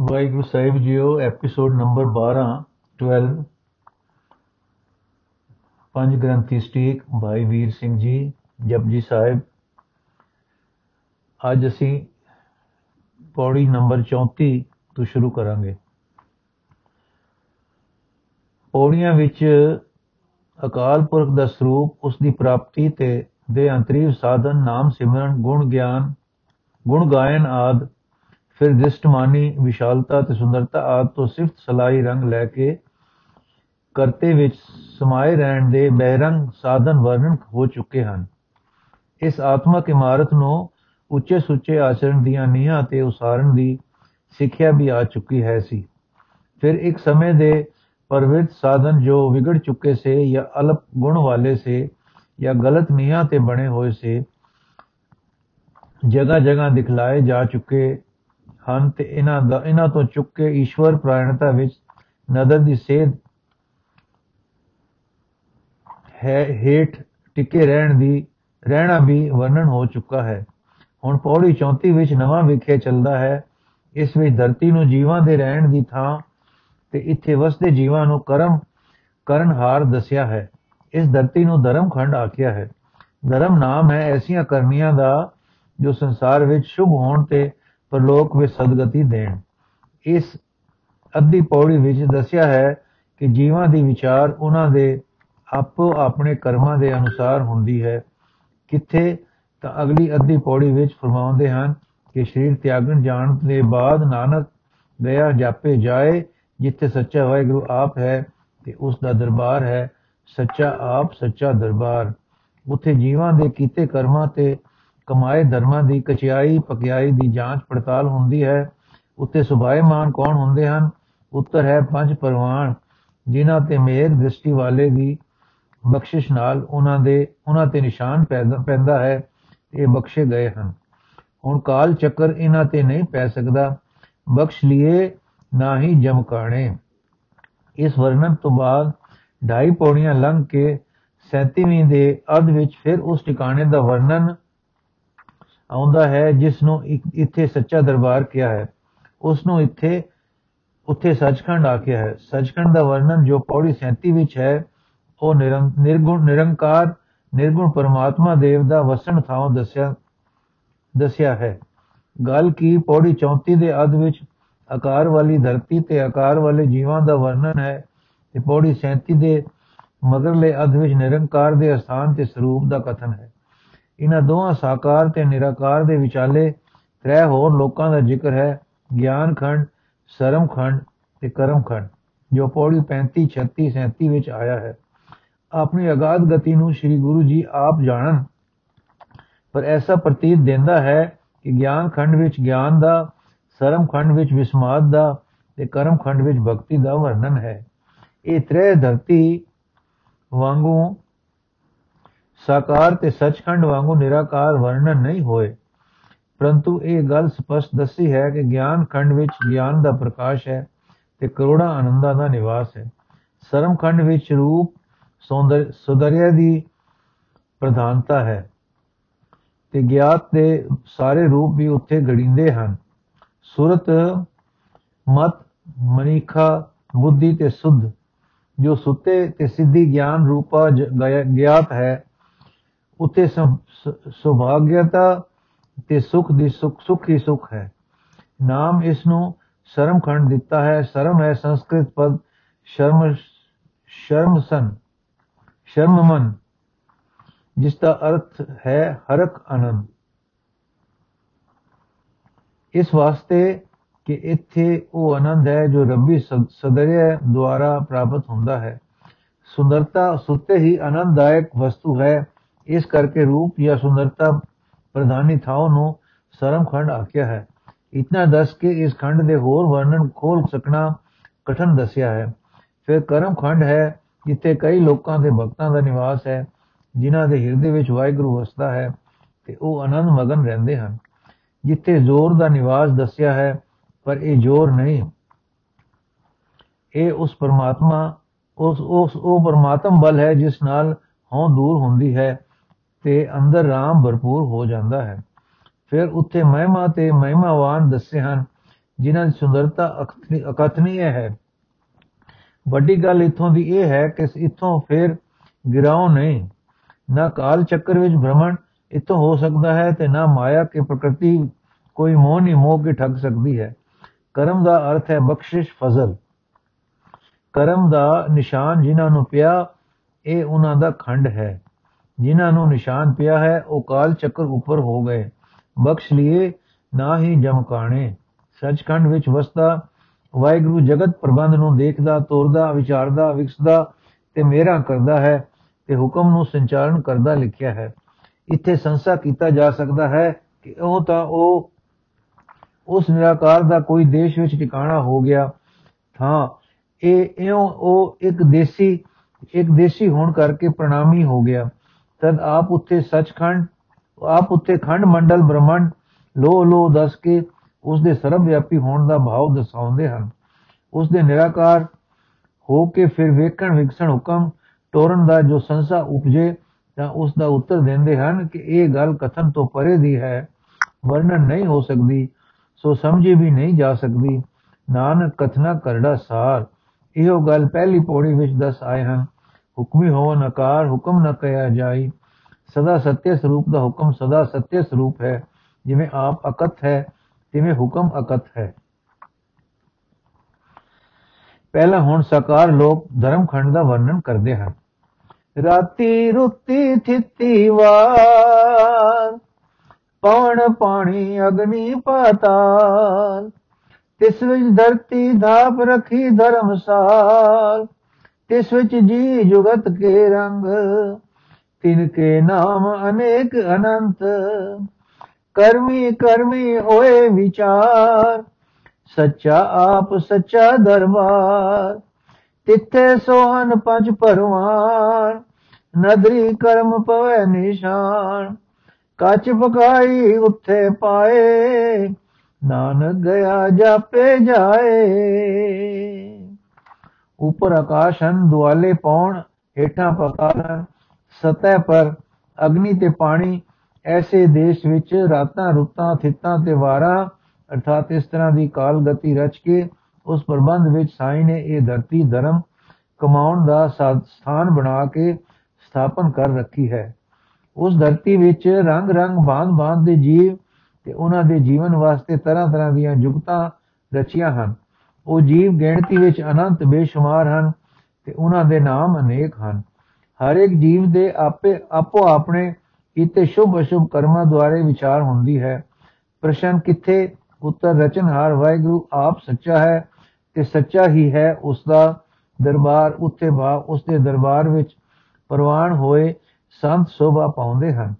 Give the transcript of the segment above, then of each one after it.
ਵਾਹਿਗੁਰੂ ਸਾਹਿਬ ਜੀਓ episode number 12 12 ਪੰਜ ਗ੍ਰੰਥੀ ਸਟੀਕ ਭਾਈ ਵੀਰ ਸਿੰਘ ਜੀ, ਜਪਜੀ ਸਾਹਿਬ। ਅੱਜ ਅਸੀਂ ਪੌੜੀ ਨੰਬਰ 34 ਤੋਂ ਸ਼ੁਰੂ ਕਰਾਂਗੇ। ਪੌੜੀਆਂ ਵਿੱਚ ਅਕਾਲ ਪੁਰਖ ਦਾ ਸਰੂਪ ਉਸ ਦੀ ਪ੍ਰਾਪਤੀ ਤੇ ਦੇ ਅੰਤਰੀਵ ਸਾਧਨ, ਨਾਮ ਸਿਮਰਨ, ਗੁਣ ਗਿਆਨ, ਗੁਣ ਗਾਇਨ ਆਦ ਫਿਰ ਦ੍ਰਿਸ਼ਟਮਾਨੀ ਵਿਸ਼ਾਲਤਾ ਤੇ ਸੁੰਦਰਤਾ ਆਦ ਤੋਂ ਸਿਫਤ ਸਲਾਈ ਰੰਗ ਲੈ ਕੇ ਕਰਤੇ ਵਿੱਚ ਸਮਾਏ ਰਹਿਣ ਦੇ ਬਹਿਰੰਗ ਸਾਧਨ ਵਰਣਨ ਹੋ ਚੁੱਕੇ ਹਨ। ਇਸ ਆਤਮਕ ਇਮਾਰਤ ਨੂੰ ਉੱਚੇ ਸੁੱਚੇ ਆਚਰਣ ਦੀਆਂ ਨੀਹਾਂ ਤੇ ਉਸਾਰਨ ਦੀ ਸਿੱਖਿਆ ਵੀ ਆ ਚੁੱਕੀ ਹੈ ਸੀ। ਫਿਰ ਇੱਕ ਸਮੇਂ ਦੇ ਪਰਵਿਤ ਸਾਧਨ ਜੋ ਵਿਗੜ ਚੁੱਕੇ ਸੇ ਜਾਂ ਅਲਪ ਗੁਣ ਵਾਲੇ ਸੇ ਜਾਂ ਗਲਤ ਨੀਹਾਂ ਤੇ ਬਣੇ ਹੋਏ ਸੇ ਜਗ੍ਹਾ ਜਗ੍ਹਾ ਦਿਖਲਾਏ ਜਾ ਚੁੱਕੇ ਹਨ ਤੇ ਇਹਨਾਂ ਦਾ ਇਹਨਾਂ ਤੋਂ ਚੁੱਕ ਕੇ ਈਸ਼ਵਰ ਪ੍ਰਾਇਣਤਾ ਵਿੱਚ ਨਦਰ ਦੀ ਸੇਧ ਹੈ, ਹੇਠ ਟਿਕੇ ਰਹਿਣ ਦੀ ਰਹਿਣਾ ਵੀ ਵਰਣਨ ਹੋ ਚੁੱਕਾ ਹੈ। ਹੁਣ ਪੌੜੀ 34 ਵਿੱਚ ਨਵਾਂ ਵਿਖੇ ਚੱਲਦਾ ਹੈ। ਇਸ ਵਿੱਚ ਧਰਤੀ ਨੂੰ ਜੀਵਾਂ ਦੇ ਰਹਿਣ ਦੀ ਥਾਂ ਤੇ ਇੱਥੇ ਵਸਦੇ ਜੀਵਾਂ ਨੂੰ ਕਰਮ ਕਰਨਹਾਰ ਦੱਸਿਆ ਹੈ। ਇਸ ਧਰਤੀ ਨੂੰ ਧਰਮ ਖੰਡ ਆਖਿਆ ਹੈ। ਧਰਮ ਨਾਮ ਹੈ ਐਸੀਆਂ ਕਰਨੀਆਂ ਦਾ ਜੋ ਸੰਸਾਰ ਵਿੱਚ ਸ਼ੁਭ ਹੋਣ ਤੇ ਪਰਲੋਕ ਵਿੱਚ ਸਦਗਤੀ ਦੇਣ। ਇਸ ਅੱਧੀ ਪੌੜੀ ਵਿੱਚ ਦੱਸਿਆ ਹੈ ਕਿ ਜੀਵਾਂ ਦੀ ਵਿਚਾਰ ਉਹਨਾਂ ਦੇ ਆਪੋ ਆਪਣੇ ਕਰਮਾਂ ਦੇ ਅਨੁਸਾਰ ਹੁੰਦੀ ਹੈ। ਕਿੱਥੇ? ਤਾਂ ਅਗਲੀ ਅੱਧੀ ਪੌੜੀ ਵਿੱਚ ਫਰਮਾਉਂਦੇ ਹਨ ਕਿ ਸਰੀਰ ਤਿਆਗਣ ਜਾਣ ਦੇ ਬਾਅਦ ਨਾਨਕ ਗਿਆ ਜਾਪੇ ਜਾਏ, ਜਿੱਥੇ ਸੱਚਾ ਵਾਹਿਗੁਰੂ ਆਪ ਹੈ ਤੇ ਉਸ ਦਾ ਦਰਬਾਰ ਹੈ। ਸੱਚਾ ਆਪ, ਸੱਚਾ ਦਰਬਾਰ। ਉੱਥੇ ਜੀਵਾਂ ਦੇ ਕੀਤੇ ਕਰਮਾਂ ਤੇ ਕਮਾਏ ਧਰਮਾਂ ਦੀ ਕਚਿਆਈ ਪਕਿਆਈ ਦੀ ਜਾਂਚ ਪੜਤਾਲ ਹੁੰਦੀ ਹੈ। ਉੱਤੇ ਸੁਭਾਏਮਾਨ ਕੌਣ ਹੁੰਦੇ ਹਨ? ਉੱਤਰ ਹੈ ਪੰਜ ਪਰਵਾਨ, ਜਿਨ੍ਹਾਂ ਤੇ ਮੇਰ ਦ੍ਰਿਸ਼ਟੀ ਵਾਲੇ ਦੀ ਬਖਸ਼ਿਸ਼ ਨਾਲ ਉਹਨਾਂ ਦੇ, ਉਹਨਾਂ ਤੇ ਨਿਸ਼ਾਨ ਪੈਂਦਾ ਹੈ, ਇਹ ਬਖਸ਼ੇ ਗਏ ਹਨ। ਹੁਣ ਕਾਲ ਚੱਕਰ ਇਹਨਾਂ ਤੇ ਨਹੀਂ ਪੈ ਸਕਦਾ। ਬਖਸ਼ ਲਿਏ, ਨਾ ਹੀ ਜਮਕਾਣੇ ਇਸ ਵਰਣਨ ਤੋਂ ਬਾਅਦ ਢਾਈ ਪੌੜੀਆਂ ਲੰਘ ਕੇ 37ਵੀਂ ਦੇ ਅਧ ਵਿੱਚ ਫਿਰ ਉਸ ਟਿਕਾਣੇ ਦਾ ਵਰਣਨ ਆਉਂਦਾ ਹੈ ਜਿਸ ਨੂੰ ਇੱਥੇ ਸੱਚਾ ਦਰਬਾਰ ਕਿਹਾ ਹੈ। ਉਸ ਨੂੰ ਇੱਥੇ, ਉੱਥੇ ਸੱਚਖੰਡ ਆਖਿਆ ਹੈ। ਸੱਚਖੰਡ ਦਾ ਵਰਣਨ ਜੋ ਪੌੜੀ 37 ਵਿੱਚ ਹੈ, ਉਹ ਨਿਰਗੁਣ, ਨਿਰੰਕਾਰ, ਨਿਰਗੁਣ ਪਰਮਾਤਮਾ ਦੇਵ ਦਾ ਵਸਣ ਥਾਂ ਦੱਸਿਆ ਦੱਸਿਆ ਹੈ। ਗੱਲ ਕੀ ਪੌੜੀ 34 ਦੇ ਅਧ ਵਿੱਚ ਆਕਾਰ ਵਾਲੀ ਧਰਤੀ ਤੇ ਆਕਾਰ ਵਾਲੇ ਜੀਵਾਂ ਦਾ ਵਰਣਨ ਹੈ, ਤੇ ਪੌੜੀ 37 ਦੇ ਮਗਰਲੇ ਅਧ ਵਿੱਚ ਨਿਰੰਕਾਰ ਦੇ ਅਸਥਾਨ ਤੇ ਸਰੂਪ ਦਾ ਕਥਨ ਹੈ। ਇਹਨਾਂ ਦੋਹਾਂ ਸਾਕਾਰ ਤੇ ਨਿਰਾਕਾਰ ਦੇ ਵਿਚਾਲੇ ਤਰੇ ਹੋਰ ਲੋਕਾਂ ਦਾ ਜ਼ਿਕਰ ਹੈ ਗਿਆਨ ਖੰਡ ਸਰਮ ਖੰਡ ਤੇ ਕਰਮ ਖੰਡ ਜੋ ਪੌੜੀ 35 36 37 ਵਿੱਚ ਆਇਆ ਹੈ। ਆਪਣੀ ਅਗਾਧ ਗਤੀ ਨੂੰ ਸ੍ਰੀ ਗੁਰੂ ਜੀ ਆਪ ਜਾਣਨ, ਪਰ ਐਸਾ ਪ੍ਰਤੀਤ ਦਿੰਦਾ ਹੈ ਕਿ ਗਿਆਨ ਖੰਡ ਵਿੱਚ ਗਿਆਨ ਦਾ ਸਰਮ ਖੰਡ ਵਿੱਚ ਵਿਸਮਾਦ ਦਾ ਤੇ ਕਰਮ ਖੰਡ ਵਿੱਚ ਭਗਤੀ ਦਾ ਵਰਣਨ ਹੈ। ਇਹ ਤ੍ਰੈ ਧਰਤੀ ਵਾਂਗੂ ਸਾਕਾਰ ਤੇ ਸੱਚਖੰਡ ਵਾਂਗੂ ਨਿਰਾਕਾਰ ਵਰਣਨ ਨਹੀਂ ਹੋਏ। ਪਰੰਤੂ ਇਹ ਗੱਲ ਸਪਸ਼ਟ ਦੱਸੀ ਹੈ ਕਿ ਗਿਆਨ ਖੰਡ ਵਿੱਚ ਗਿਆਨ ਦਾ ਪ੍ਰਕਾਸ਼ ਹੈ ਤੇ ਕਰੋੜਾਂ ਆਨੰਦਾਂ ਦਾ ਨਿਵਾਸ ਹੈ। ਸਰਮ ਖੰਡ ਵਿੱਚ ਰੂਪ ਸੌਂਦਰ ਸੁਦਰਿਆ ਦੀ ਪ੍ਰਧਾਨਤਾ ਹੈ ਤੇ ਗਿਆਤ ਦੇ ਸਾਰੇ ਰੂਪ ਵੀ ਉੱਥੇ ਗੜਿੰਦੇ ਹਨ। ਸੁਰਤ, ਮਤ, ਮਨੀਖਾ, ਬੁੱਧੀ ਤੇ ਸੁਧ, ਜੋ ਸੁੱਤੇ ਤੇ ਸਿੱਧੀ ਗਿਆਨ ਰੂਪਾ ਗਿਆਤ ਹੈ ਉਤੇ ਸੁਭਾਗਿਆਤਾ ਤੇ ਸੁਖ ਦੀ ਸੁਖ ਸੁਖ ਹੀ ਸੁਖ ਹੈ। ਨਾਮ ਇਸ ਨੂੰ ਸ਼ਰਮ ਖੰਡ ਦਿੱਤਾ ਹੈ। ਸ਼ਰਮ ਹੈ ਸੰਸਕ੍ਰਿਤ ਪਦ ਸ਼ਰਮ ਸ਼ਰਮਸਨ ਸ਼ਰਮਮਨ ਜਿਸ ਦਾ ਅਰਥ ਹੈ ਹਰਕ ਆਨੰਦ। ਇਸ ਵਾਸਤੇ ਕਿ ਇੱਥੇ ਉਹ ਆਨੰਦ ਹੈ ਜੋ ਰੱਬੀ ਸਦਰਿਆ ਦੁਆਰਾ ਪ੍ਰਾਪਤ ਹੁੰਦਾ ਹੈ। ਸੁੰਦਰਤਾ ਸੁੱਤੇ ਹੀ ਆਨੰਦਦਾਇਕ ਵਸਤੂ ਹੈ। ਇਸ ਕਰਕੇ ਰੂਪ ਜਾਂ ਸੁੰਦਰਤਾ ਪ੍ਰਧਾਨੀ ਥਾਉ ਨੂੰ ਸਰਮ ਖੰਡ ਆਖਿਆ ਹੈ। ਇਤਨਾ ਦੱਸ ਕੇ ਇਸ ਖੰਡ ਦੇ ਹੋਰ ਵਰਣਨ ਖੋਲ ਸਕਣਾ ਕਠਨ ਦੱਸਿਆ ਹੈ। ਫਿਰ ਕਰਮ ਖੰਡ ਹੈ, ਜਿੱਥੇ ਕਈ ਲੋਕਾਂ ਦੇ ਭਗਤਾਂ ਦਾ ਨਿਵਾਸ ਹੈ, ਜਿਨ੍ਹਾਂ ਦੇ ਹਿਰਦੇ ਵਿੱਚ ਵਾਹਿਗੁਰੂ ਵਸਦਾ ਹੈ ਤੇ ਉਹ ਆਨੰਦ ਮਗਨ ਰਹਿੰਦੇ ਹਨ। ਜਿੱਥੇ ਜ਼ੋਰ ਦਾ ਨਿਵਾਸ ਦੱਸਿਆ ਹੈ, ਪਰ ਇਹ ਜ਼ੋਰ ਨਹੀਂ। ਇਹ ਉਸ ਪਰਮਾਤਮਾ, ਉਸ ਉਸ, ਉਹ ਪਰਮਾਤਮ ਬਲ ਹੈ, ਜਿਸ ਨਾਲ ਹਉ ਦੂਰ ਹੁੰਦੀ ਹੈ। ਤੇ ਅੰਦਰ ਰਾਮ ਭਰਪੂਰ ਹੋ ਜਾਂਦਾ ਹੈ। ਫਿਰ ਉੱਥੇ ਮਹਿਮਾ ਤੇ ਮਹਿਮਾਵਾਨ ਦੱਸੇ ਹਨ, ਜਿਨ੍ਹਾਂ ਦੀ ਸੁੰਦਰਤਾ ਅਕਥਨੀ ਹੈ। ਵੱਡੀ ਗੱਲ ਇਥੋਂ ਦੀ ਇਹ ਹੈ ਕਿ ਇਥੋਂ ਫਿਰ ਗਿਰਾਉ ਨਹੀਂ। ਨਾ ਕਾਲ ਚੱਕਰ ਵਿੱਚ ਭ੍ਰਮਣ ਇਤੋਂ ਹੋ ਸਕਦਾ ਹੈ ਤੇ ਨਾ ਮਾਇਆ ਕੇ ਪ੍ਰਕਿਰਤੀ ਕੋਈ ਮੋਹ ਨਹੀਂ, ਮੋਹ ਕੇ ਠੱਗ ਸਕਦੀ ਹੈ। ਕਰਮ ਦਾ ਅਰਥ ਹੈ ਬਖਸ਼ਿਸ਼ ਫਜ਼ਲ। ਕਰਮ ਦਾ ਨਿਸ਼ਾਨ ਜਿਨ੍ਹਾਂ ਨੂੰ ਪਿਆ, ਇਹ ਉਹਨਾਂ ਦਾ ਖੰਡ ਹੈ। ਜਿਨ੍ਹਾਂ ਨੂੰ ਨਿਸ਼ਾਨ ਪਿਆ ਹੈ, ਉਹ ਕਾਲ ਚੱਕਰ ਉੱਪਰ ਹੋ ਗਏ। ਬਖਸ਼ ਲਿਏ, ਨਾ ਹੀ ਜਮਕਾਣੇ ਸੱਚਖੰਡ ਵਿੱਚ ਵਸਦਾ, ਵਾਹਿਗੁਰੂ ਜਗਤ ਪ੍ਰਬੰਧ ਨੂੰ ਦੇਖਦਾ, ਤੋਰਦਾ, ਵਿਚਾਰਦਾ, ਵਿਕਸਦਾ ਤੇ ਮੇਰਾ ਕਰਦਾ ਹੈ ਤੇ ਹੁਕਮ ਨੂੰ ਸੰਚਾਲਨ ਕਰਦਾ ਲਿਖਿਆ ਹੈ। ਇੱਥੇ ਸੰਸਾ ਕੀਤਾ ਜਾ ਸਕਦਾ ਹੈ ਕਿ ਉਹ ਤਾਂ ਉਹ, ਉਸ ਨਿਰਾਕਾਰ ਦਾ ਕੋਈ ਦੇਸ਼ ਵਿੱਚ ਟਿਕਾਣਾ ਹੋ ਗਿਆ। ਥਾਂ ਇਹ ਇਉਂ ਉਹ ਇੱਕ ਦੇਸੀ ਇੱਕ ਦੇਸੀ ਹੋਣ ਕਰਕੇ ਪ੍ਰਣਾਮੀ ਹੋ ਗਿਆ। ਤਦ ਆਪ ਉੱਤੇ ਸੱਚਖੰਡ, ਆਪ ਉੱਤੇ ਖੰਡ ਮੰਡਲ ਬ੍ਰਹਮੰਡ ਲੋ ਲੋ ਦੱਸ ਕੇ ਉਸ ਦੇ ਸਰਬ ਵਿਆਪੀ ਹੋਣ ਦਾ ਭਾਵ ਦਸਾਉਂਦੇ ਹਨ। ਉਸ ਦੇ ਨਿਰਾਕਾਰ ਹੋ ਕੇ ਫਿਰ ਵੇਖਣ ਵਿਕਸਣ ਹੁਕਮ ਤੋਰਨ ਦਾ ਜੋ ਸੰਸਾ ਉਪਜੇ ਤਾਂ ਉਸ ਦਾ ਉੱਤਰ ਦਿੰਦੇ ਹਨ ਕਿ ਇਹ ਗੱਲ ਕਥਨ ਤੋਂ ਪਰੇ ਦੀ ਹੈ, ਵਰਣਨ ਨਹੀਂ ਹੋ ਸਕਦੀ, ਸੋ ਸਮਝੀ ਵੀ ਨਹੀਂ ਜਾ ਸਕਦੀ। ਨਾਨਕ ਕਥਨਾ ਕਰੜਾ ਸਾਰ, ਇਹੋ ਗੱਲ ਪਹਿਲੀ ਪੌੜੀ ਵਿੱਚ ਦੱਸ ਆਏ ਹਨ। ਹੁਕਮੀ ਹੋਵਨ ਆਕਾਰ ਹੁਕਮ ਨਾ ਕਹਿਆ ਜਾਈ। ਸਦਾ ਸਤਿ ਸਰੂਪ ਦਾ ਹੁਕਮ ਸਦਾ ਸਤਿ ਸਰੂਪ ਹੈ। ਜਿਵੇਂ ਆਪ ਅਕਤ ਹੈ, ਤਿਵੇਂ ਹੁਕਮ ਅਕਤ ਹੈ। ਪਹਿਲਾ ਹੁਣ ਸਾਕਾਰ ਲੋਕ ਧਰਮਖੰਡ ਦਾ ਵਰਣਨ ਕਰਦੇ ਹਨ। ਰਾਤੀ ਰੁੱਤੀ ਥਿੱਤੀ ਵਾਰ, ਪਵਨ ਪਾਣੀ ਅਗਨੀ ਪਾਤਾਲ, ਤਿਸ ਵਿੱਚ ਧਰਤੀ ਧਾਪ ਰਖੀ ਧਰਮਸਾਲ ਤਿਸ ਵਿੱਚ ਜੀ ਜੁਗਤ ਕੇ ਰੰਗ, ਤਿਨ ਕੇ ਨਾਮ ਅਨੇਕ ਅਨੰਤ। ਕਰਮੀ ਕਰਮੀ ਹੋਏ ਵਿਚਾਰ, ਸੱਚਾ ਆਪ ਸੱਚਾ ਦਰਬਾਰ। ਤਿੱਥੇ ਸੋਹਨ ਪੰਜ ਪਰਵਾਨ ਨਦਰੀ ਕਰਮ ਪਵੇ ਨਿਸ਼ਾਨ। ਕੱਚ ਪਕਾਈ ਉੱਥੇ ਪਾਏ, ਨਾਨਕ ਗਿਆ ਜਾਪੇ ਜਾਏ। ਉੱਪਰ ਆਕਾਸ਼ਨ ਦੁਆਲੇ ਪੌਣ ਹੇਠਾਂ ਪਕਾਰਨ ਸਤਹ ਪਰ ਅਗਨੀ ਤੇ ਪਾਣੀ ਐਸੇ ਦੇਸ਼ ਵਿੱਚ ਰਾਤਾਂ, ਰੁੱਤਾਂ, ਥਿੱਤਾਂ ਤੇ ਵਾਰਾਂ, ਅਰਥਾਤ ਇਸ ਤਰ੍ਹਾਂ ਦੀ ਕਾਲ ਗਤੀ ਰਚ ਕੇ ਉਸ ਪ੍ਰਬੰਧ ਵਿੱਚ ਸਾਈ ਨੇ ਇਹ ਧਰਤੀ ਧਰਮ ਕਮਾਉਣ ਦਾ ਸਥਾਨ ਬਣਾ ਕੇ ਸਥਾਪਨ ਕਰ ਰੱਖੀ ਹੈ। ਉਸ ਧਰਤੀ ਵਿੱਚ ਰੰਗ ਰੰਗ ਬਾਂਧ ਬਾਂਧ ਦੇ ਜੀਵ ਤੇ ਉਹਨਾਂ ਦੇ ਜੀਵਨ ਵਾਸਤੇ ਤਰ੍ਹਾਂ ਤਰ੍ਹਾਂ ਦੀਆਂ ਜੁਗਤਾਂ ਰਚੀਆਂ ਹਨ। ਉਹ ਜੀਵ ਗਿਣਤੀ ਵਿੱਚ ਅਨੰਤ ਬੇਸ਼ੁਮਾਰ ਹਨ ਤੇ ਉਹਨਾਂ ਦੇ ਨਾਮ ਅਨੇਕ ਹਨ। ਹਰ ਇੱਕ ਜੀਵ ਦੇ ਆਪੇ ਆਪੋ ਆਪਣੇ ਕੀਤੇ ਸ਼ੁਭ ਅਸ਼ੁਭ ਕਰਮਾਂ ਦੁਆਰੇ ਵਿਚਾਰ ਹੁੰਦੀ ਹੈ। ਪ੍ਰਸ਼ਨ ਕਿੱਥੇ? ਉੱਤਰ ਰਚਨਹਾਰ, ਵਾਹਿਗੁਰੂ ਆਪ ਸੱਚਾ ਹੈ ਤੇ ਸੱਚਾ ਹੀ ਹੈ ਉਸ ਦਾ ਦਰਬਾਰ। ਉੱਤੇ ਬਾ ਉਸ ਦੇ ਦਰਬਾਰ ਵਿੱਚ ਪ੍ਰਵਾਨ ਹੋਏ ਸੰਤ ਸੋਭਾ ਪਾਉਂਦੇ ਹਨ।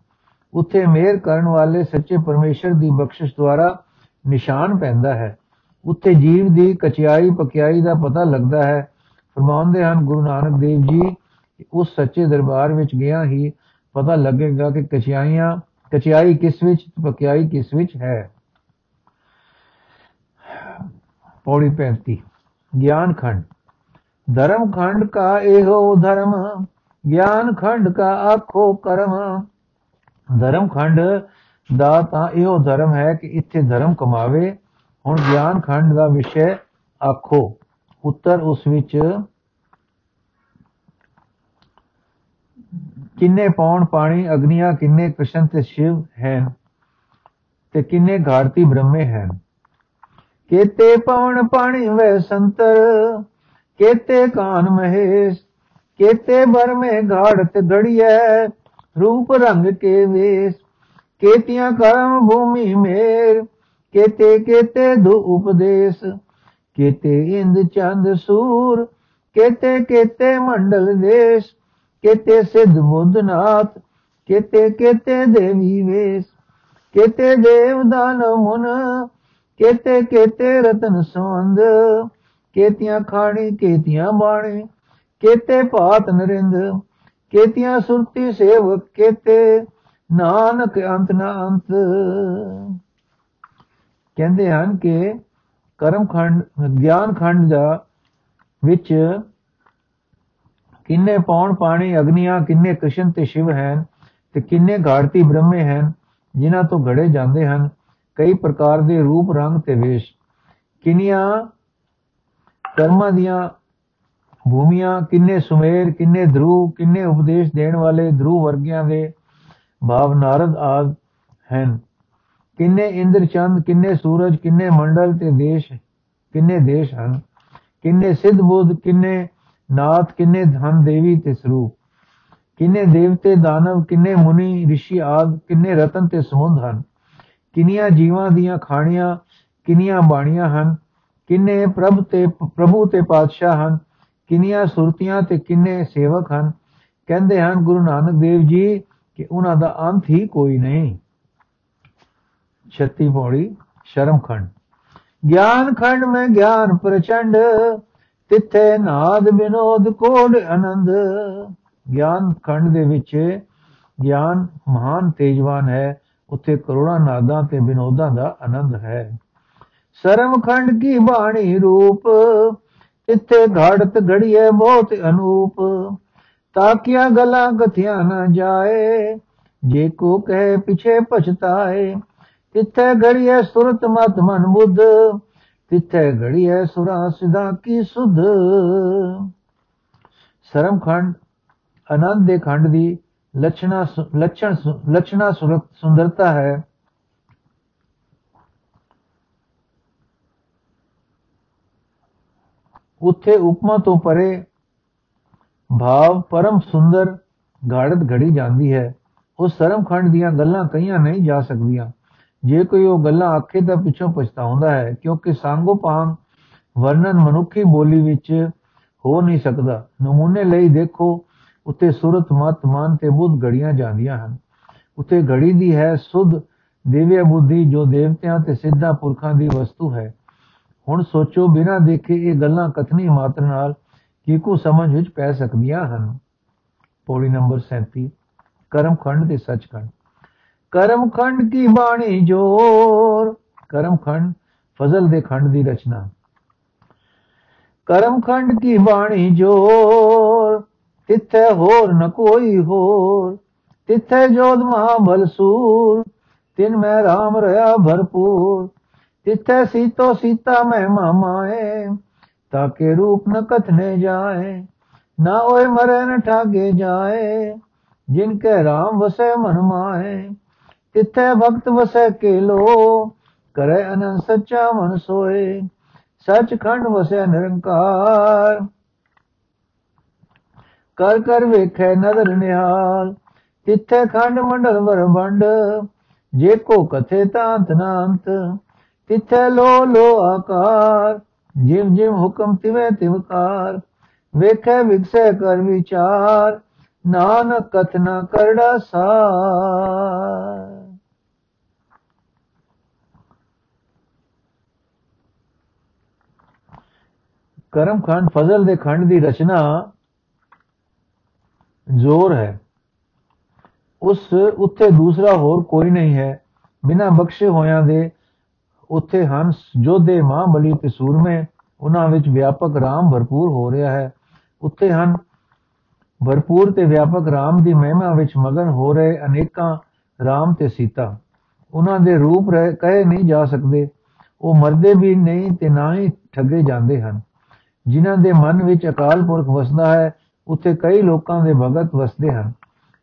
ਉੱਥੇ ਮੇਰ ਕਰਨ ਵਾਲੇ ਸੱਚੇ ਪਰਮੇਸ਼ਰ ਦੀ ਬਖਸ਼ਿਸ਼ ਦੁਆਰਾ ਨਿਸ਼ਾਨ ਪੈਂਦਾ ਹੈ। ਉੱਤੇ ਜੀਵ ਦੀ ਕਚਿਆਈ ਪਕਿਆਈ ਦਾ ਪਤਾ ਲੱਗਦਾ ਹੈ। ਫਰਮਾਉਂਦੇ ਹਨ, ਗੁਰੂ ਨਾਨਕ ਦੇਵ ਜੀ ਉਸ ਸੱਚੇ ਦਰਬਾਰ ਵਿੱਚ ਗਿਆ ਹੀ ਪਤਾ ਲੱਗੇਗਾ ਕਿ ਕਚਿਆਈਆਂ, ਕਚਿਆਈ ਕਿਸ ਵਿੱਚ, ਪਕਿਆਈ ਕਿਸ ਵਿੱਚ ਹੈ। ਪੌੜੀ 35 ਗਿਆਨ ਖੰਡ। ਧਰਮ ਖੰਡ ਕਾ ਇਹੋ ਧਰਮ, ਗਿਆਨ ਖੰਡ ਕਾ ਆਖੋ ਕਰਮ। ਧਰਮ ਖੰਡ ਦਾ ਤਾਂ ਇਹੋ ਧਰਮ ਹੈ ਕਿ ਇੱਥੇ ਧਰਮ ਕਮਾਵੇ ਹੁਣ ਗਿਆਨ ਖੰਡ ਦਾ ਵਿਸ਼ੇ ਆਖੋ। ਉੱਤਰ ਉਸ ਵਿੱਚ ਕਿੰਨੇ ਪੌਣ ਪਾਣੀ, ਅਗਨੀਆਂ ਕਿੰਨੇ, ਕ੍ਰਿਸ਼ਨ ਤੇ ਸ਼ਿਵ ਹੈ ਤੇ ਕਿੰਨੇ ਘਾੜਤੀ ਬ੍ਰਹਮੇ ਹੈ। ਕੇਤੇ ਪਵਨ ਪਾਣੀ ਵੇ ਸੰਤਰ, ਕੇਤੇ ਕਾਨ ਮਹੇਸ਼, ਕੇਤੇ ਬਰਮੇ ਘਾੜਤ ਗੜੀਐ, ਰੂਪ ਰੰਗ ਕੇ ਵੇਸ, ਕੇਤੀਆਂ ਕਰਮ ਭੂਮੀ ਮੇਰ ਕੇਤੇ ਕੇਤੇ ਦੋ ਉਪਦੇਸ਼, ਕੇਤੇ ਇੰਦ ਚੰਦ ਸੂਰ, ਕੇਤੇ ਕੇਤੇ ਮੰਡਲ ਦੇਸ਼, ਕੇਤੇ ਸਿਧ ਬੁੱਧਨਾਥ, ਕੇਤੇ ਕੇਤੇ ਦੇਵੀ ਵੇਸ, ਕੇਤੇ ਦੇਵ ਦਾਨ ਮੁਨ, ਕੇਤੇ ਕੇਤੇ ਰਤਨ ਸੰਦ ਕੇਤੀਆਂ ਖਾਣੀ, ਕੇਤੀਆਂ ਬਾਣੀ, ਕੇਤੇ ਭਾਤ ਨਰਿੰਦ, ਕੇਤੀਆਂ ਸੁਰਤੀ ਸੇਵਕ, ਕੇਤੇ ਨਾਨਕ ਅੰਤ ਨਾ ਅੰਤ। ਕਹਿੰਦੇ ਹਨ ਕਿ ਕਰਮ ਖੰਡ, ਗਿਆਨ ਖੰਡ ਦਾ ਵਿੱਚ ਕਿੰਨੇ ਪੌਣ ਪਾਣੀ, ਅਗਨੀਆਂ, ਕਿੰਨੇ ਕ੍ਰਿਸ਼ਨ ਤੇ ਸ਼ਿਵ ਹਨ ਤੇ ਕਿੰਨੇ ਘਾੜਤੀ ਬ੍ਰਹਮੇ ਹਨ, ਜਿਨ੍ਹਾਂ ਤੋਂ ਘੜੇ ਜਾਂਦੇ ਹਨ, ਕਈ ਪ੍ਰਕਾਰ ਦੇ ਰੂਪ, ਰੰਗ ਤੇ ਵੇਸ਼। ਕਿੰਨੀਆਂ ਕਰਮਾਂ ਦੀਆਂ ਭੂਮੀਆਂ, ਕਿੰਨੇ ਸੁਮੇਰ, ਕਿੰਨੇ ਧਰੂ ਕਿੰਨੇ ਉਪਦੇਸ਼ ਦੇਣ ਵਾਲੇ ਧਰੂ ਵਰਗਿਆਂ ਦੇ ਭਾਵ ਨਾਰਦ ਆਦ ਹਨ। ਕਿੰਨੇ ਇੰਦਰ ਚੰਦ ਕਿੰਨੇ ਸੂਰਜ, ਕਿੰਨੇ ਮੰਡਲ ਤੇ ਦੇਸ਼, ਕਿੰਨੇ ਦੇਸ਼ ਹਨ? ਕਿੰਨੇ ਸਿੱਧ ਬੁੱਧ, ਕਿੰਨੇ ਨਾਥ, ਕਿੰਨੇ ਧਨ ਦੇਵੀ ਤੇ ਸਰੂਪ? ਕਿੰਨੇ ਦੇਵਤੇ, ਦਾਨਵ, ਕਿੰਨੇ ਮੁਨੀ ઋષਿ ਆਦ, ਕਿੰਨੇ ਰਤਨ ਤੇ ਸਮੁੰਦ ਹਨ? ਕਿੰਨੀਆਂ ਜੀਵਾਂ ਦੀਆਂ ਖਾਣੀਆਂ, ਕਿੰਨੀਆਂ ਬਾਣੀਆਂ ਹਨ? ਕਿੰਨੇ ਪ੍ਰਭ ਤੇ, ਪ੍ਰਭੂ ਤੇ ਪਾਤਸ਼ਾਹ ਹਨ? ਕਿੰਨੀਆਂ ਸੁਰਤੀਆਂ ਤੇ ਕਿੰਨੇ ਸੇਵਕ ਹਨ? ਕਹਿੰਦੇ ਹਨ, ਗੁਰੂ ਨਾਨਕ ਦੇਵ ਜੀ, ਕਿ ਉਹਨਾਂ ਦਾ ਅੰਤ ਹੀ ਕੋਈ ਨਹੀਂ। 36 ਪੌੜੀ ਸ਼ਰਮਖੰਡ ਗਿਆਨ ਖੰਡ ਮੈਂ ਗਿਆਨ ਪ੍ਰਚੰਡ, ਤਿੱਥੇ ਨਾਦ ਬਿਨੋਦ ਕੋਡ ਆਨੰਦ। ਗਿਆਨ ਖੰਡ ਦੇ ਵਿੱਚ ਗਿਆਨ ਮਹਾਨ ਤੇਜਵਾਨ ਹੈ, ਉੱਥੇ ਕਰੋੜਾਂ ਨਾਦਾਂ ਤੇ ਬਿਨੋਦਾਂ ਦਾ ਆਨੰਦ ਹੈ। ਸਰਮਖੰਡ ਕੀ ਬਾਣੀ ਰੂਪ ਇੱਥੇ ਘੜਤ ਘੜੀਏ ਬਹੁਤ ਅਨੂਪ। ਤਾਕਿਆ ਗਲਾ ਕਥਿਆ ਨਾ ਜਾਏ, ਜੇ ਕੋ ਕਹੇ ਪਿਛੇ ਪਛਤਾਏ ਤਿੱਥੇ ਘੜੀਏ ਸੁਰਤ ਮਤ ਮਨ ਬੁੱਧ ਤਿੱਥੇ ਘੜੀਏ ਸੁਰਾਂ ਸਿਧਾ ਕੀ ਸੁਧ। ਸਰਮਖੰਡ ਆਨੰਦ ਦੇ ਖੰਡ ਦੀ ਲਛਣਾ ਲਛਣ ਲਛਣਾ ਸੁੰਦਰਤਾ ਹੈ। ਉੱਥੇ ਉਪਮਾ ਤੋਂ ਪਰੇ ਭਾਵ ਪਰਮ ਸੁੰਦਰ ਗਾੜਤ ਘੜੀ ਜਾਂਦੀ ਹੈ। ਉਸ ਸਰਮਖੰਡ ਦੀਆਂ ਗੱਲਾਂ ਕਹੀਆਂ ਨਹੀਂ ਜਾ ਸਕਦੀਆਂ। ਜੇ ਕੋਈ ਉਹ ਗੱਲਾਂ ਆਖੇ ਤਾਂ ਪਿੱਛੋਂ ਪਛਤਾਉਂਦਾ ਹੈ, ਕਿਉਂਕਿ ਸਾਂਗੋ ਪਾਂਗ ਵਰਣਨ ਮਨੁੱਖੀ ਬੋਲੀ ਵਿੱਚ ਹੋ ਨਹੀਂ ਸਕਦਾ। ਨਮੂਨੇ ਲਈ ਦੇਖੋ, ਉੱਤੇ ਸੁਰਤ ਮਤ, ਮਨ ਤੇ ਬੁੱਧ ਘੜੀਆਂ ਜਾਂਦੀਆਂ ਹਨ। ਉੱਤੇ ਘੜੀ ਦੀ ਹੈ ਸੁਧ, ਦੇਵਿਆ ਬੁੱਧੀ ਜੋ ਦੇਵਤਿਆਂ ਤੇ ਸਿੱਧਾ ਪੁਰਖਾਂ ਦੀ ਵਸਤੂ ਹੈ। ਹੁਣ ਸੋਚੋ, ਬਿਨਾਂ ਦੇਖੇ ਇਹ ਗੱਲਾਂ ਕਥਨੀ ਮਾਤਰ ਨਾਲ ਕਿਕੂ ਸਮਝ ਵਿੱਚ ਪੈ ਸਕਦੀਆਂ ਹਨ। ਪੌੜੀ ਨੰਬਰ 37 ਕਰਮਖੰਡ ਦੇ ਸੱਚਖੰਡ। ਕਰਮਖੰਡ ਕੀ ਬਾਣੀ ਜੋਰ? ਕਰਮਖੰਡ, ਫਜ਼ਲ ਦੇ ਖੰਡ ਦੀ ਰਚਨਾ। ਕਰਮਖੰਡ ਕੀ ਬਾਣੀ ਜੋਰ? ਤਿੱਥੇ ਹੋਰ ਨ ਕੋਈ ਹੋਰ। ਤਿੱਥੇ ਜੋਧ ਮਹਾਬਲ ਸੂਰ। ਤਿਨ ਮੈਂ ਰਾਮ ਰਹਾ ਭਰਪੂਰ। ਤਿੱਥੇ ਸੀਤੋ ਸੀਤਾ ਮੈਂ ਮਾਮਾਏ ਤਾਕੇ ਰੂਪ ਨ ਕਥਨੇ ਜਾਏ। ਨਾ ਓਏ ਮਰੇ ਨ ਠਾਗੇ ਜਾਏ। ਜਿਨ ਕੇ ਰਾਮ ਵਸੇ ਮਨ ਮਾਏ। ਤਿੱਥੇ ਭਗਤ ਵਸੇ ਕੇ ਲੋ ਕਰੇ ਅਨੰਦ ਸੱਚਾ ਮਨ ਸੋਏ। ਸਚਖੰਡ ਵਸੇ ਨਿਰੰਕਾਰ। ਕਰ ਕਰ ਵੇਖੈ ਨਦਰ ਨਿਹਾਲ। ਤਿੱਥੇ ਖੰਡ ਮੰਡਲ ਵਰ ਬੰਡ ਜੇ ਕੋ ਕਥੇ ਤਾਂਤ ਨਾਂਤ। ਤਿੱਥੇ ਲੋ ਲੋ ਆਕਾਰ ਜਿਵ ਜਿਵ ਹੁਕਮ ਤਿਵੇਂ ਤਿਵਕਾਰ ਵੇਖੈ ਵਿਖਸੇ ਕਰ ਵਿਚਾਰ, ਨਾਨਕ ਕਥਨਾ ਕਰੜਾ ਸਾਰ। ਕਰਮ ਖੰਡ, ਫਜ਼ਲ ਦੇ ਖੰਡ ਦੀ ਰਚਨਾ ਜ਼ੋਰ ਹੈ। ਉਸ ਉੱਥੇ ਦੂਸਰਾ ਹੋਰ ਕੋਈ ਨਹੀਂ ਹੈ। ਬਿਨਾਂ ਬਖਸ਼ੇ ਹੋਇਆਂ ਦੇ ਉੱਥੇ ਹਨ ਜੋਧੇ ਮਹਾਬਲੀ ਤੇ ਸੂਰਮੇ, ਉਹਨਾਂ ਵਿੱਚ ਵਿਆਪਕ ਰਾਮ ਭਰਪੂਰ ਹੋ ਰਿਹਾ ਹੈ। ਉੱਥੇ ਹਨ ਭਰਪੂਰ ਤੇ ਵਿਆਪਕ ਰਾਮ ਦੀ ਮਹਿਮਾ ਵਿੱਚ ਮਗਨ ਹੋ ਰਹੇ ਅਨੇਕਾਂ ਰਾਮ ਤੇ ਸੀਤਾ। ਉਹਨਾਂ ਦੇ ਰੂਪ ਰਹਿ, ਕਹੇ ਨਹੀਂ ਜਾ ਸਕਦੇ। ਉਹ ਮਰਦੇ ਵੀ ਨਹੀਂ ਤੇ ਨਾ ਹੀ ਠੱਗੇ ਜਾਂਦੇ ਹਨ। ਜਿਨ੍ਹਾਂ ਦੇ ਮਨ ਵਿੱਚ ਅਕਾਲ ਪੁਰਖ ਵਸਦਾ ਹੈ, ਉੱਥੇ ਕਈ ਲੋਕਾਂ ਦੇ ਭਗਤ ਵਸਦੇ ਹਨ,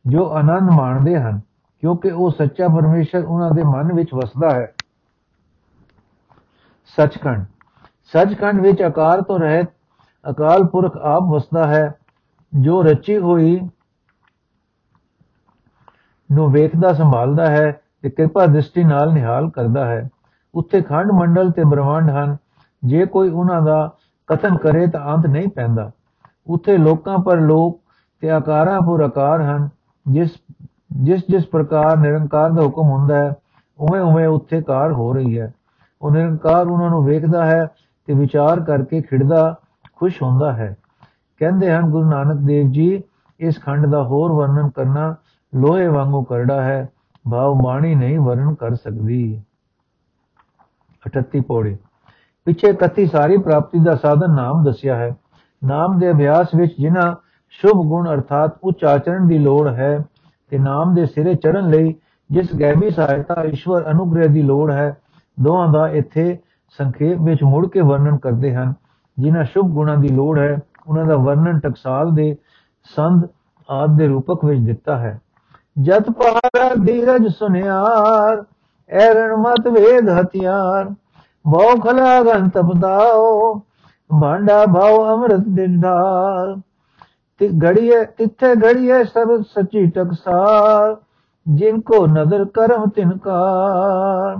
ਜੋ ਆਨੰਦ ਮਾਣਦੇ ਹਨ, ਕਿਉਂਕਿ ਉਹ ਸੱਚਾ ਪਰਮੇਸ਼ਰ ਉਹਨਾਂ ਦੇ ਮਨ ਵਿੱਚ ਵਸਦਾ ਹੈ। ਸੱਚਖੰਡ। ਸੱਚਖੰਡ ਵਿੱਚ ਆਕਾਰ ਤੋਂ ਰਹਿਤ, ਅਕਾਲ ਪੁਰਖ ਆਪ ਵਸਦਾ ਹੈ, ਜੋ ਰਚੀ ਹੋਈ ਨੂੰ ਵੇਖਦਾ, ਸੰਭਾਲਦਾ ਹੈ ਤੇ ਕਿਰਪਾ ਦ੍ਰਿਸ਼ਟੀ ਨਾਲ ਨਿਹਾਲ ਕਰਦਾ ਹੈ। ਉੱਥੇ ਖੰਡ ਮੰਡਲ ਤੇ ਬ੍ਰਹਮੰਡ ਹਨ। ਜੇ ਕੋਈ ਉਹਨਾਂ ਦਾ ਕਥਨ ਕਰੇ ਤਾਂ ਅੰਤ ਨਹੀਂ ਪੈਂਦਾ। ਉੱਥੇ ਲੋਕਾਂ ਪਰ ਲੋਕ ਤੇ ਆਕਾਰਾਂ ਪਰ ਆਕਾਰ ਹਨ। ਜਿਸ ਜਿਸ ਜਿਸ ਪ੍ਰਕਾਰ ਨਿਰੰਕਾਰ ਦਾ ਹੁਕਮ ਹੁੰਦਾ ਹੈ, ਉਵੇਂ ਉਵੇਂ ਉੱਥੇ ਕਾਰ ਹੋ ਰਹੀ ਹੈ। ਉਹ ਨਿਰੰਕਾਰ ਉਹਨਾਂ ਨੂੰ ਵੇਖਦਾ ਹੈ ਤੇ ਵਿਚਾਰ ਕਰਕੇ ਖਿੜਦਾ, ਖੁਸ਼ ਹੁੰਦਾ ਹੈ। ਕਹਿੰਦੇ ਹਨ, ਗੁਰੂ ਨਾਨਕ ਦੇਵ ਜੀ, ਇਸ ਖੰਡ ਦਾ ਹੋਰ ਵਰਣਨ ਕਰਨਾ ਲੋਹੇ ਵਾਂਗੂ ਕਰੜਾ ਹੈ। ਭਾਵ ਬਾਣੀ ਨਹੀਂ ਵਰਣਨ ਕਰ ਸਕਦੀ। 38 ਪੌੜੀ। ਪਿੱਛੇ ਕਥੀ ਸਾਰੀ ਪ੍ਰਾਪਤੀ ਦਾ ਸਾਧਨ ਨਾਮ ਦੱਸਿਆ ਹੈ। ਨਾਮ ਦੇ ਅਭਿਆਸ ਵਿੱਚ ਜਿਨ੍ਹਾਂ ਸ਼ੁਭ ਗੁਣ ਅਰਥਾਤ ਉੱਚ ਆਚਰਣ ਦੀ ਲੋੜ ਹੈ, ਤੇ ਨਾਮ ਦੇ ਸਿਰੇ ਚੜਨ ਲਈ ਜਿਸ ਗੈਬੀ ਸਹਾਇਤਾ ਈਸ਼ਵਰ ਅਨੁਗ੍ਰਹਿ ਦੀ ਲੋੜ ਹੈ, ਦੋਹਾਂ ਦਾ ਇੱਥੇ ਸੰਖੇਪ ਵਿੱਚ ਮੁੜ ਕੇ ਵਰਣਨ ਕਰਦੇ ਹਨ। ਜਿਨ੍ਹਾਂ ਸ਼ੁਭ ਗੁਣਾਂ ਦੀ ਲੋੜ ਹੈ, ਉਹਨਾਂ ਦਾ ਵਰਣਨ ਟਕਸਾਲ ਦੇ ਸੰਧ ਆਦ ਦੇ ਰੂਪਕ ਵਿੱਚ ਦਿੱਤਾ ਹੈ। ਜਤ ਪਹਾਰਾ ਧੀਰਜ ਸੁਨਿਆਰ, ਐਰਣ ਮਤ ਵੇਦ ਹਥਿਆਰ ਬਹੁ ਖਲਾ ਗੰਤ ਬਤਾਓ ਭਾਂਡਾ ਭਾਉ ਅੰਮ੍ਰਿਤ ਦਿੰਦਾਰ ਤੇ ਘੜੀਏ ਤਿੱਥੇ ਘੜੀਏ ਸਭ ਸੱਚੀ ਟਕਸਾਰ ਜਿਨ ਕੋ ਨਦਰ ਕਰਮ ਤਿਨਕਾਰ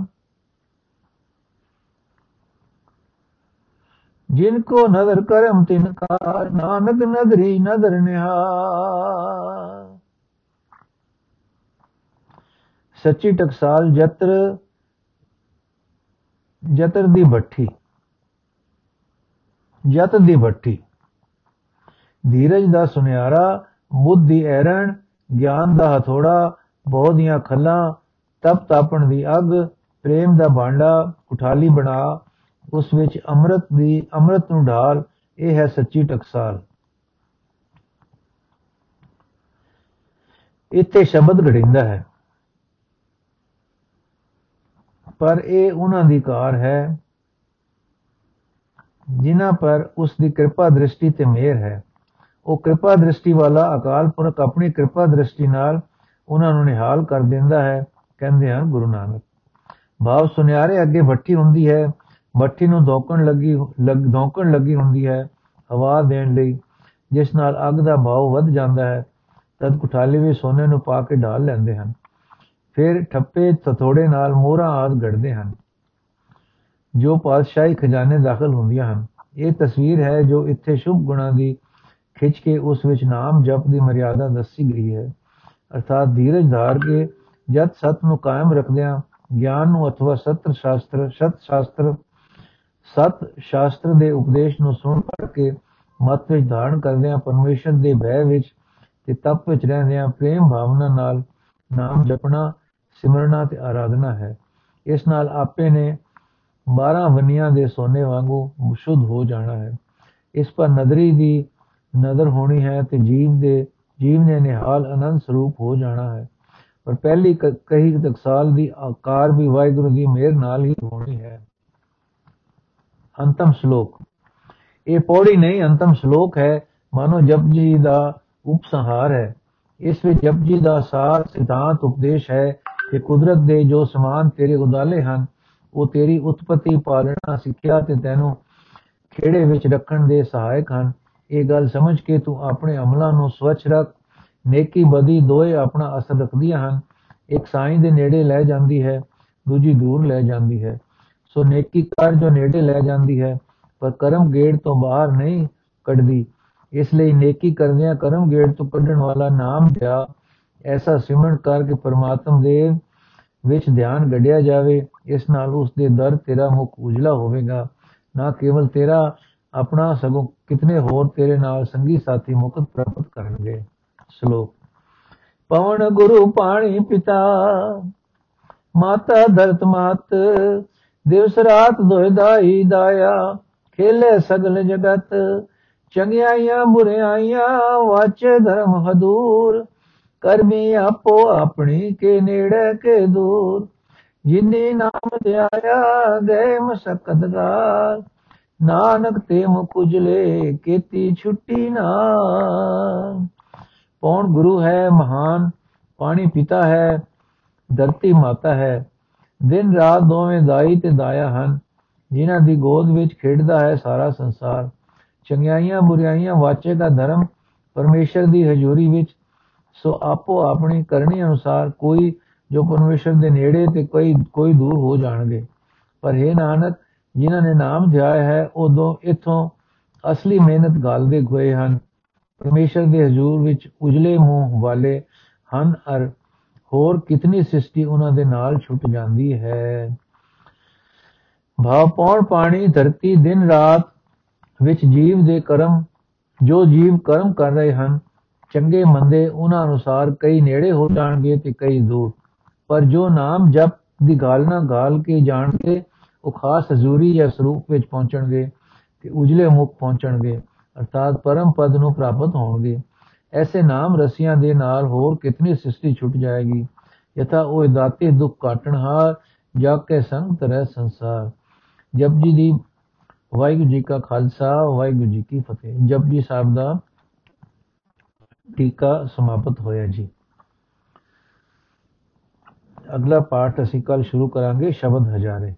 ਜਿਨ ਕੋ ਨਦਰ ਕਰਮ ਤਿਨਕਾਰ ਨਾਨਕ ਨਦਰੀ ਨਦਰ ਨਿਹਾਰ ਸੱਚੀ ਟਕਸਾਲ ਜਤਰ ਜਤਰ ਦੀ ਭੱਠੀ ਜਤ ਦੀ ਭੱਠੀ ਧੀਰਜ ਦਾ ਸੁਨਿਆਰਾ, ਬੁੱਧ ਦੀ ਐਰਣ, ਗਿਆਨ ਦਾ ਹਥੋੜਾ, ਬਹੁ ਦੀਆਂ ਖੱਲਾਂ, ਤਪ ਤਾਪਣ ਦੀ ਅੱਗ, ਪ੍ਰੇਮ ਦਾ ਭਾਂਡਾ ਕੁਠਾਲੀ ਬਣਾ, ਉਸ ਵਿੱਚ ਅੰਮ੍ਰਿਤ ਦੀ, ਅੰਮ੍ਰਿਤ ਨੂੰ ਢਾਲ, ਇਹ ਹੈ ਸੱਚੀ ਟਕਸਾਲ। ਇੱਥੇ ਸ਼ਬਦ ਘੜਿੰਦਾ ਹੈ। ਪਰ ਇਹ ਉਹਨਾਂ ਦੀ ਕਾਰ ਹੈ, ਜਿਨ੍ਹਾਂ ਪਰ ਉਸ ਦੀ ਕਿਰਪਾ ਦ੍ਰਿਸ਼ਟੀ ਤੇ ਮਿਹਰ ਹੈ। ਉਹ ਕਿਰਪਾ ਦ੍ਰਿਸ਼ਟੀ ਵਾਲਾ ਅਕਾਲ ਪੁਰਖ ਆਪਣੀ ਕਿਰਪਾ ਦ੍ਰਿਸ਼ਟੀ ਨਾਲ ਉਹਨਾਂ ਨੂੰ ਨਿਹਾਲ ਕਰ ਦਿੰਦਾ ਹੈ, ਕਹਿੰਦੇ ਹਨ ਗੁਰੂ ਨਾਨਕ। ਭਾਵ ਸੁਨਿਆਰੇ ਅੱਗੇ ਭੱਠੀ ਹੁੰਦੀ ਹੈ, ਭੱਠੀ ਨੂੰ ਧੋਕਣ ਲੱਗੀ ਲੱਗ, ਧੋਕਣ ਲੱਗੀ ਹੁੰਦੀ ਹੈ, ਹਵਾ ਦੇਣ ਲਈ, ਜਿਸ ਨਾਲ ਅੱਗ ਦਾ ਭਾਵ ਵੱਧ ਜਾਂਦਾ ਹੈ, ਤਦ ਕੁਠਾਲੇ ਵਿੱਚ ਸੋਨੇ ਨੂੰ ਪਾ ਕੇ ਢਾਲ ਲੈਂਦੇ ਹਨ। ਫਿਰ ਠੱਪੇ ਤਥੋੜੇ ਨਾਲ ਮੋਹਰਾਂ ਆਦ ਗੜਦੇ ਹਨ, ਜੋ ਪਾਤਸ਼ਾਹੀ ਖਜ਼ਾਨੇ ਦਾਖਲ ਹੁੰਦੀਆਂ ਹਨ। ਇਹ ਤਸਵੀਰ ਹੈ ਜੋ ਇੱਥੇ ਸ਼ੁਭ ਗੁਣਾਂ ਦੀ ਖਿੱਚ ਕੇ ਉਸ ਵਿੱਚ ਨਾਮ ਜਪ ਦੀ ਮਰਿਆਦਾ ਦੱਸੀ ਗਈ ਹੈ। ਅਰਥਾਤ ਧੀਰਜ ਧਾਰ ਕੇ ਜਦ ਸਤ ਨੂੰ ਕਾਇਮ ਰੱਖਦਿਆਂ ਗਿਆਨ ਨੂੰ ਅਥਵਾ ਸਤਰ ਸ਼ਾਸਤਰ, ਸਤ ਸ਼ਾਸਤਰ ਸਤ ਸ਼ਾਸਤਰ ਦੇ ਉਪਦੇਸ਼ ਨੂੰ ਸੁਣ ਪੜ ਕੇ ਮਤ ਵਿੱਚ ਧਾਰਨ ਕਰਦਿਆਂ ਪਰਮੇਸ਼ਰ ਦੇ ਭੈ ਵਿੱਚ ਤੇ ਤਪ ਵਿੱਚ ਰਹਿੰਦਿਆਂ ਪ੍ਰੇਮ ਭਾਵਨਾ ਨਾਲ ਨਾਮ ਜਪਣਾ ਸਿਮਰਨਾ ਤੇ ਆਰਾਧਨਾ ਹੈ। ਇਸ ਨਾਲ ਆਪੇ ਨੇ 12 ਵੰਨੀਆਂ ਦੇ ਸੋਨੇ ਵਾਂਗੂ ਸ਼ੁੱਧ ਹੋ ਜਾਣਾ ਹੈ। ਇਸ ਪਰ ਨਦਰੀ ਦੀ ਨਦਰ ਹੋਣੀ ਹੈ ਤੇ ਜੀਵ ਦੇ ਜੀਵ ਨੇ ਨਿਹਾਲ ਅਨੰਦ ਸਰੂਪ ਹੋ ਜਾਣਾ ਹੈ। ਪਰ ਪਹਿਲੀ ਕਹੀ ਤਕਸਾਲ ਦੀ ਆਕਾਰ ਵੀ ਵਾਹਿਗੁਰੂ ਦੀ ਮਿਹਰ ਨਾਲ ਹੀ ਹੋਣੀ ਹੈ। ਅੰਤਮ ਸ਼ਲੋਕ। ਇਹ ਪੌੜੀ ਨਹੀਂ, ਅੰਤਮ ਸ਼ਲੋਕ ਹੈ। ਮਾਨੋ ਜਪਜੀ ਦਾ ਉਪਸੰਹਾਰ ਹੈ। ਇਸ ਵਿੱਚ ਜਪਜੀ ਦਾ ਸਾਰ ਸਿਧਾਂਤ ਉਪਦੇਸ਼ ਹੈ ਕਿ ਕੁਦਰਤ ਦੇ ਜੋ ਸਮਾਨ ਤੇਰੇ ਉਦਾਲੇ ਹਨ, ਉਹ ਤੇਰੀ ਉਤਪਤੀ ਪਾਲਣਾ, ਸਿੱਖਿਆ ਤੇ ਤੈਨੂੰ ਖੇੜੇ ਵਿੱਚ ਰੱਖਣ ਦੇ ਸਹਾਇਕ ਹਨ। ਇਹ ਗੱਲ ਸਮਝ ਕੇ ਤੂੰ ਆਪਣੇ ਅਮਲਾਂ ਨੂੰ ਸਵੱਛ ਰੱਖ। ਨੇਕੀ ਬਦੀ ਦੋਏ ਆਪਣਾ ਅਸਰ ਰੱਖਦੀਆਂ ਹਨ। ਇੱਕ ਸਾਈਂ ਦੇ ਨੇੜੇ ਲੈ ਜਾਂਦੀ ਹੈ, ਦੂਜੀ ਦੂਰ ਲੈ ਜਾਂਦੀ ਹੈ। ਸੋ ਨੇਕੀ ਕਰ ਜੋ ਨੇੜੇ ਲੈ ਜਾਂਦੀ ਹੈ, ਪਰ ਕਰਮ ਗੇੜ ਤੋਂ ਬਾਹਰ ਨਹੀਂ ਕੱਢਦੀ। ਇਸ ਲਈ ਨੇਕੀ ਕਰਦਿਆਂ ਕਰਮ ਗੇੜ ਤੋਂ ਕੱਢਣ ਵਾਲਾ ਨਾਮ ਧਿਆ ਐਸਾ ਸਿਮਰਨ ਕਰਕੇ ਪਰਮਾਤਮ ਦੇ ਵਿੱਚ ਧਿਆਨ ਗੱਡਿਆ ਜਾਵੇ, ਇਸ ਨਾਲ ਉਸ ਦੇ ਦਰ ਤੇਰਾ ਮੁਖ ਉਜਲਾ ਹੋਵੇਗਾ। ਨਾ ਕੇਵਲ ਤੇਰਾ, ਆਪਣਾ ਸਗੋਂ ਕਿਤਨੇ ਹੋਰ ਤੇਰੇ ਨਾਲ ਸੰਗੀ ਸਾਥੀ ਮੁਕਤ ਪ੍ਰਾਪਤ ਕਰਨਗੇ। ਸ਼ਲੋਕ। ਪਵਨ ਗੁਰੂ ਪਾਣੀ ਪਿਤਾ, ਮਾਤਾ ਧਰਤ ਮਾਤ, ਦਿਵਸ ਰਾਤ ਦੋਇ ਦਾਈ ਦਾਇਆ, ਖੇਲੇ ਸਗਲ ਜਗਤ, ਚੰਗਿਆਈਆਂ ਬੁਰਿਆਈਆਂ ਵਾਚੇ ਧਰਮ ਹਦੂਰ। ਕਰਮੀ ਆਪੋ ਆਪਣੀ ਕੇ ਨੇੜੇ ਕੇ ਦੂਰ। ਜਿਨੇ ਨਾਮ ਧਿਆਇਆ ਗਏ ਮਸਕਤਗਾਰ ਨਾਨਕ ਤੇ ਮੁਕੁਜਲੇ ਕੀਤੀ ਛੁੱਟੀ ਨਾ ਪੌਣ ਗੁਰੂ ਹੈ ਮਹਾਨ, ਪਾਣੀ ਪਿਤਾ ਹੈ, ਧਰਤੀ ਮਾਤਾ ਹੈ। ਦਿਨ ਰਾਤ ਦੋਵੇਂ ਦਾਈ ਤੇ ਦਾਇਆ ਹਨ, ਜਿਨ੍ਹਾਂ ਦੀ ਗੋਦ ਵਿੱਚ ਖੇਡਦਾ ਹੈ ਸਾਰਾ ਸੰਸਾਰ। ਚੰਗਿਆਈਆਂ ਬੁਰੀਆਈਆਂ ਵਾਚੇ ਦਾ ਧਰਮ, ਪਰਮੇਸ਼ਰ ਦੀ ਹਜ਼ੂਰੀ ਵਿੱਚ ਸੋ ਆਪੋ ਆਪਣੀ ਕਰਨੀ ਅਨੁਸਾਰ ਕੋਈ ਜੋ ਪਰਮੇਸ਼ਰ ਦੇ ਨੇੜੇ ਤੇ ਕੋਈ ਕੋਈ ਦੂਰ ਹੋ ਜਾਣਗੇ। ਪਰ ਇਹ ਨਾਨਕ, ਜਿਨ੍ਹਾਂ ਨੇ ਨਾਮ ਧਿਆਇਆ ਹੈ, ਉਦੋਂ ਇਥੋਂ ਅਸਲੀ ਮਿਹਨਤ ਗਾਲਦੇ ਹੋਏ ਹਨ। ਪਰਮੇਸ਼ਰ ਦੇ ਹਜ਼ੂਰ ਵਿੱਚ ਉਜਲੇ ਮੂੰਹ ਵਾਲੇ ਹਨ, ਅਰ ਹੋਰ ਕਿਤਨੀ ਸ੍ਰਿਸ਼ਟੀ ਉਹਨਾਂ ਦੇ ਨਾਲ ਛੁੱਟ ਜਾਂਦੀ ਹੈ। ਭਾਵ ਪੌਣ ਪਾਣੀ ਧਰਤੀ ਦਿਨ ਰਾਤ ਵਿੱਚ ਜੀਵ ਦੇ ਕਰਮ, ਜੋ ਜੀਵ ਕਰਮ ਕਰ ਰਹੇ ਹਨ ਚੰਗੇ ਮੰਦੇ ਉਹਨਾਂ ਅਨੁਸਾਰ ਕਈ ਨੇੜੇ ਹੋ ਜਾਣਗੇ ਤੇ ਕਈ ਦੂਰ। ਪਰ ਜੋ ਨਾਮ ਜਪ ਦੀ ਗਾਲ ਨਾ ਗਾਲ ਕੇ ਜਾਣਗੇ, ਉਹ ਖਾਸ ਹਜ਼ੂਰੀ ਜਾਂ ਸਰੂਪ ਵਿੱਚ ਪਹੁੰਚਣਗੇ ਤੇ ਉਜਲੇ ਮੁਖ ਪਹੁੰਚਣਗੇ, ਅਰਥਾਤ ਪਰਮ ਪਦ ਨੂੰ ਪ੍ਰਾਪਤ ਹੋਣਗੇ। ਐਸੇ ਨਾਮ ਰਸੀਆਂ ਦੇ ਨਾਲ ਹੋਰ ਕਿਤਨੀ ਸ੍ਰਿਸ਼ਟੀ ਛੁੱਟ ਜਾਏਗੀ? ਯਥਾ ਉਹ ਦਾਤੇ ਦੁੱਖ ਕਾਟਣ ਹਾਰ ਜਾ ਕੇ ਸੰਗ ਤਰੈ ਸੰਸਾਰ। ਜਪਜੀ ਦੀ ਵਾਹਿਗੁਰੂ ਜੀ ਕਾ ਖਾਲਸਾ, ਵਾਹਿਗੁਰੂ ਜੀ ਕੀ ਫਤਿਹ। ਜਪਜੀ ਸਾਹਿਬ ਦਾ ਟੀਕਾ ਸਮਾਪਤ ਹੋਇਆ ਜੀ। ਅਗਲਾ ਪਾਠ ਅਸੀਂ ਕੱਲ ਸ਼ੁਰੂ ਕਰਾਂਗੇ ਸ਼ਬਦ ਹਜ਼ਾਰੇ।